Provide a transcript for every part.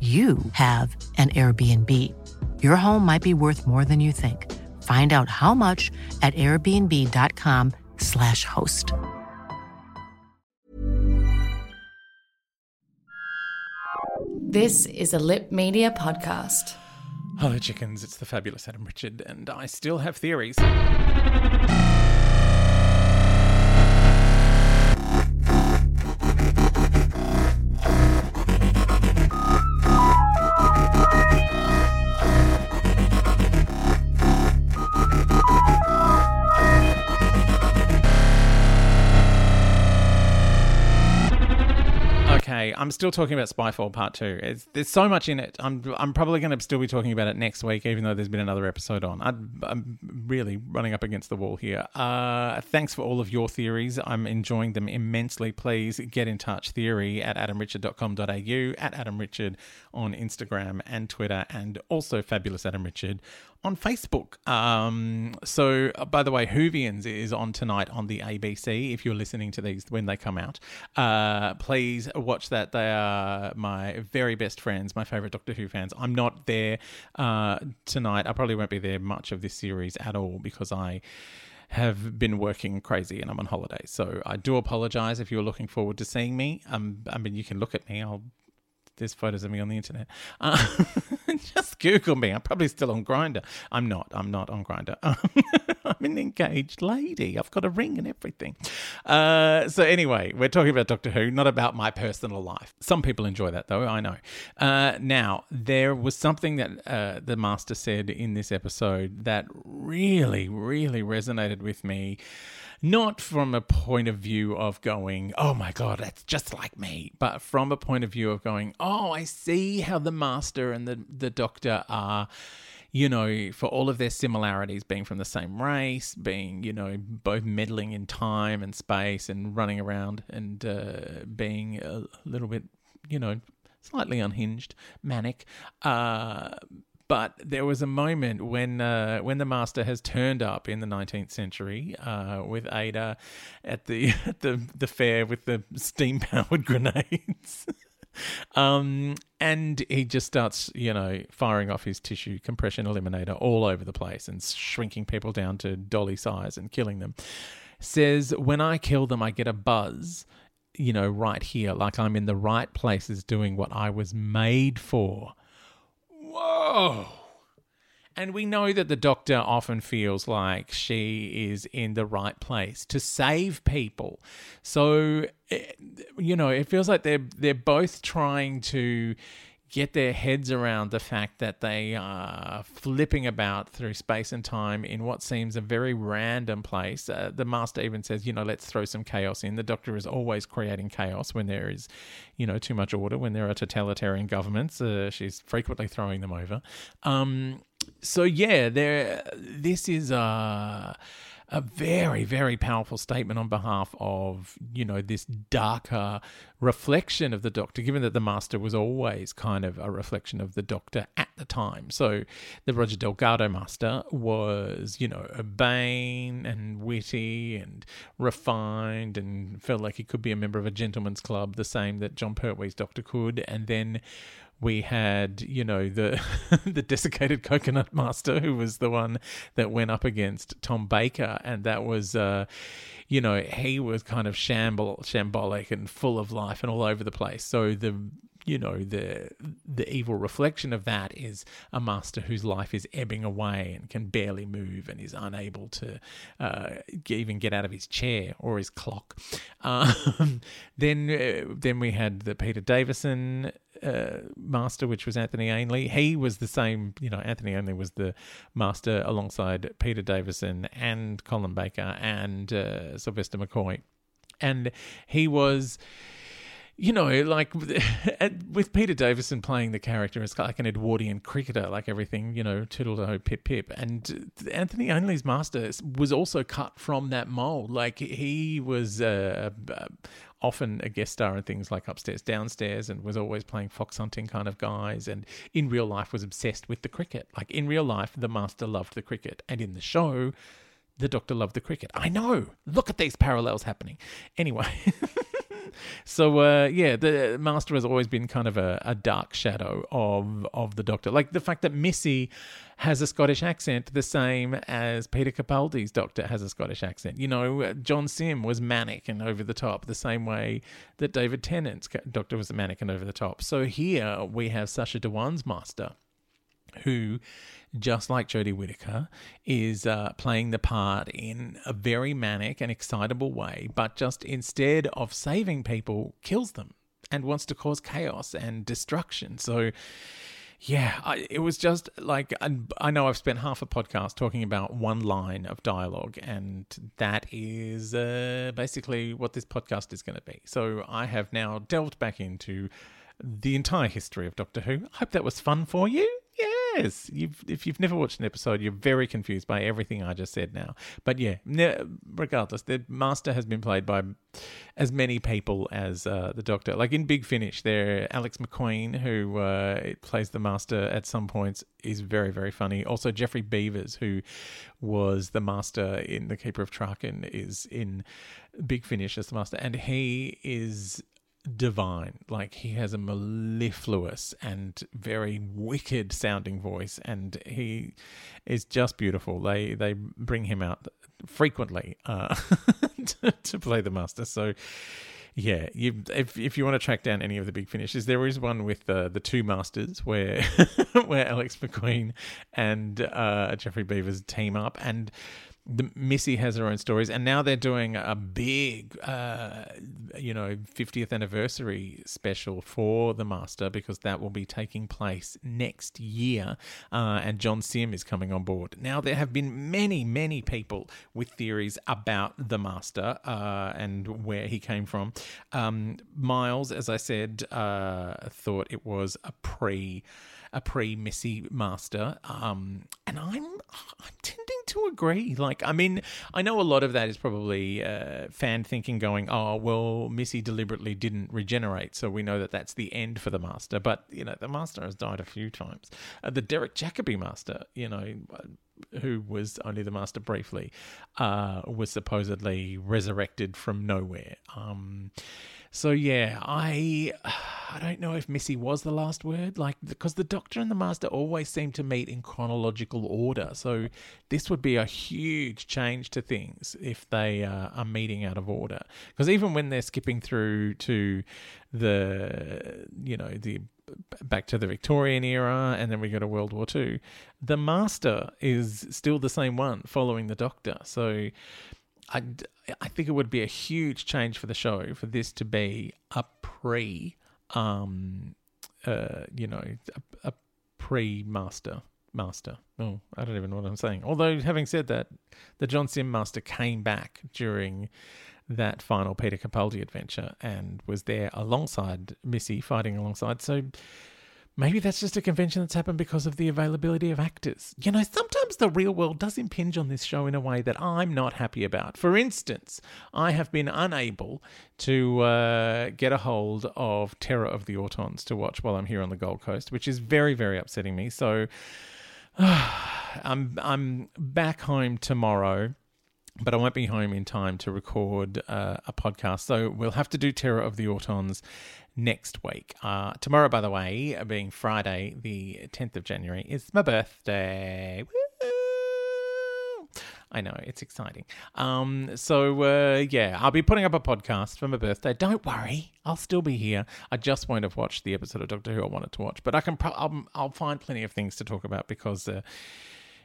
you have an Airbnb. Your home might be worth more than you think. Find out how much at airbnb.com/slash host. This is a Lip Media podcast. Hello, chickens. It's the fabulous Adam Richard, and I still have theories. Okay, I'm still talking about Spyfall Part Two. It's, there's so much in it. I'm I'm probably going to still be talking about it next week, even though there's been another episode on. I'm, I'm really running up against the wall here. Uh, thanks for all of your theories. I'm enjoying them immensely. Please get in touch. Theory at adamrichard.com.au at adamrichard on Instagram and Twitter, and also fabulous Adam Richard on Facebook. Um, so, uh, by the way, Whovians is on tonight on the ABC. If you're listening to these when they come out, uh, please watch that. They are my very best friends, my favorite Doctor Who fans. I'm not there uh, tonight. I probably won't be there much of this series at all because I have been working crazy and I'm on holiday. So I do apologize if you're looking forward to seeing me. Um, I mean, you can look at me. I'll there's photos of me on the internet. Uh, just Google me. I'm probably still on Grindr. I'm not. I'm not on Grindr. I'm an engaged lady. I've got a ring and everything. Uh, so anyway, we're talking about Doctor Who, not about my personal life. Some people enjoy that though. I know. Uh, now there was something that uh, the master said in this episode that really, really resonated with me not from a point of view of going, oh my God, that's just like me, but from a point of view of going, oh, I see how the master and the, the doctor are. You know, for all of their similarities being from the same race, being, you know, both meddling in time and space and running around and uh, being a little bit, you know, slightly unhinged, manic. Uh, but there was a moment when uh, when the master has turned up in the 19th century uh, with Ada at the at the the fair with the steam powered grenades. Um, and he just starts, you know, firing off his tissue compression eliminator all over the place and shrinking people down to dolly size and killing them. Says, when I kill them, I get a buzz, you know, right here, like I'm in the right places doing what I was made for. Whoa. And we know that the doctor often feels like she is in the right place to save people. So, eh, you know, it feels like they're they're both trying to get their heads around the fact that they are flipping about through space and time in what seems a very random place. Uh, the master even says, you know, let's throw some chaos in. The doctor is always creating chaos when there is, you know, too much order, when there are totalitarian governments. Uh, she's frequently throwing them over. Um, so yeah, there. This is uh, a very, very powerful statement on behalf of, you know, this darker reflection of the Doctor, given that the Master was always kind of a reflection of the Doctor at the time. So the Roger Delgado Master was, you know, urbane and witty and refined and felt like he could be a member of a gentleman's club, the same that Jon Pertwee's Doctor could. And then we had you know the the desiccated coconut master who was the one that went up against Tom Baker. And that was uh you know he was kind of shamble shambolic and full of life and all over the place. So the you know the the evil reflection of that is a master whose life is ebbing away and can barely move and is unable to uh, even get out of his chair or his clock. Um, then uh, then we had the Peter Davison uh, master, which was Anthony Ainley. He was the same, you know, Anthony Ainley was the master alongside Peter Davison and Colin Baker and uh, Sylvester McCoy. And he was you know, like with Peter Davison playing the character as like an Edwardian cricketer, like everything, you know, toodle pip pip. And Anthony Ainley's master was also cut from that mold. Like he was uh, uh, often a guest star in things like Upstairs, Downstairs, and was always playing fox hunting kind of guys. And in real life, was obsessed with the cricket. Like in real life, the master loved the cricket, and in the show. The doctor loved the cricket. I know. Look at these parallels happening. Anyway, so uh, yeah, the Master has always been kind of a, a, dark shadow of of the Doctor. Like the fact that Missy has a Scottish accent, the same as Peter Capaldi's Doctor has a Scottish accent. You know, John Simm was manic and over the top, the same way that David Tennant's Doctor was manic and over the top. So here we have Sacha Dhawan's Master, who just like Jodie Whittaker, is uh, playing the part in a very manic and excitable way, but just instead of saving people, kills them and wants to cause chaos and destruction. So, yeah, I, it was just like I, I know I've spent half a podcast talking about one line of dialogue, and that is uh, basically what this podcast is going to be. So I have now delved back into the entire history of Doctor Who. I hope that was fun for you. Yes, you've, if you've never watched an episode, you're very confused by everything I just said now. But yeah, ne- regardless, the Master has been played by as many people as uh, the Doctor. Like in Big Finish, there Alex Macqueen, who uh, plays the Master at some points, is very very funny. Also, Geoffrey Beevers, who was the Master in The Keeper of Traken, is in Big Finish as the Master, and he is divine. Like he has a mellifluous and very wicked sounding voice, and he is just beautiful. They they bring him out frequently uh, to, to play the master. So yeah, you if if you want to track down any of the big finishes, there is one with the the two masters where where Alex Macqueen and uh, Geoffrey Beevers team up and the Missy has her own stories, and now they're doing a big, uh, you know, 50th anniversary special for the Master because that will be taking place next year, uh, and John Simm is coming on board. Now there have been many, many people with theories about the Master uh, and where he came from. Um, Miles, as I said, uh, thought it was a pre a pre Missy master, um, and I'm I'm tending to agree. Like, I mean, I know a lot of that is probably uh, fan thinking, going, "Oh, well, Missy deliberately didn't regenerate, so we know that that's the end for the master." But you know, the master has died a few times. Uh, the Derek Jacobi master, you know who was only the master briefly, uh, was supposedly resurrected from nowhere. Um, so yeah, I I don't know if Missy was the last word, like because the Doctor and the Master always seem to meet in chronological order. So this would be a huge change to things if they uh, are meeting out of order. Because even when they're skipping through to the you know the back to the Victorian era, and then we go to World War Two, the Master is still the same one following the Doctor. So I, I think it would be a huge change for the show for this to be a pre, um, uh, you know, a, a pre master master. Oh, I don't even know what I'm saying. Although, having said that, the John Simm master came back during that final Peter Capaldi adventure and was there alongside Missy, fighting alongside. So Maybe that's just a convention that's happened because of the availability of actors. You know, sometimes the real world does impinge on this show in a way that I'm not happy about. For instance, I have been unable to uh, get a hold of Terror of the Autons to watch while I'm here on the Gold Coast, which is very, very upsetting me. So I'm I'm back home tomorrow but I won't be home in time to record uh, a podcast. So we'll have to do Terror of the Autons next week. Uh, tomorrow, by the way, being Friday, the 10th of January, is my birthday. Woo! I know, it's exciting. Um, so, uh, yeah, I'll be putting up a podcast for my birthday. Don't worry, I'll still be here. I just won't have watched the episode of Doctor Who I wanted to watch, but I can pro- I'll, I'll find plenty of things to talk about because uh,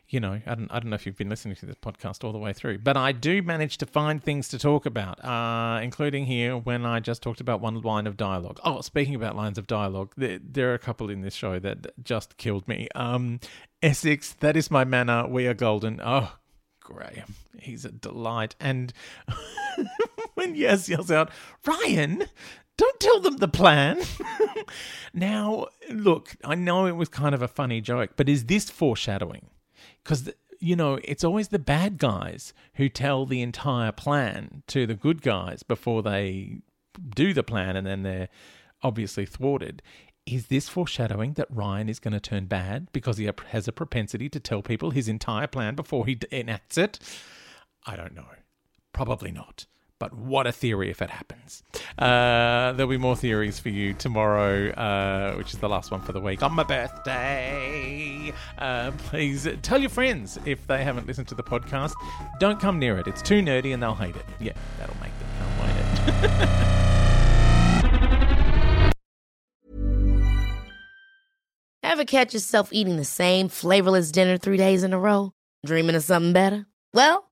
you know, I don't, I don't know if you've been listening to this podcast all the way through, but I do manage to find things to talk about, uh, including here when I just talked about one line of dialogue. Oh, speaking about lines of dialogue, there, there are a couple in this show that just killed me. Um, Essex, that is my manner. We are golden. Oh, Graham, he's a delight. And when Yaz yells out, Ryan, don't tell them the plan. now, look, I know it was kind of a funny joke, but is this foreshadowing? Because you know it's always the bad guys who tell the entire plan to the good guys before they do the plan and then they're obviously thwarted is this foreshadowing that Ryan is going to turn bad because he has a propensity to tell people his entire plan before he enacts it? I don't know. Probably not. But what a theory if it happens. Uh, there'll be more theories for you tomorrow, uh, which is the last one for the week on my birthday. Uh, please tell your friends if they haven't listened to the podcast. Don't come near it. It's too nerdy and they'll hate it. Yeah, that'll make them come it. Ever catch yourself eating the same flavorless dinner three days in a row? Dreaming of something better? Well,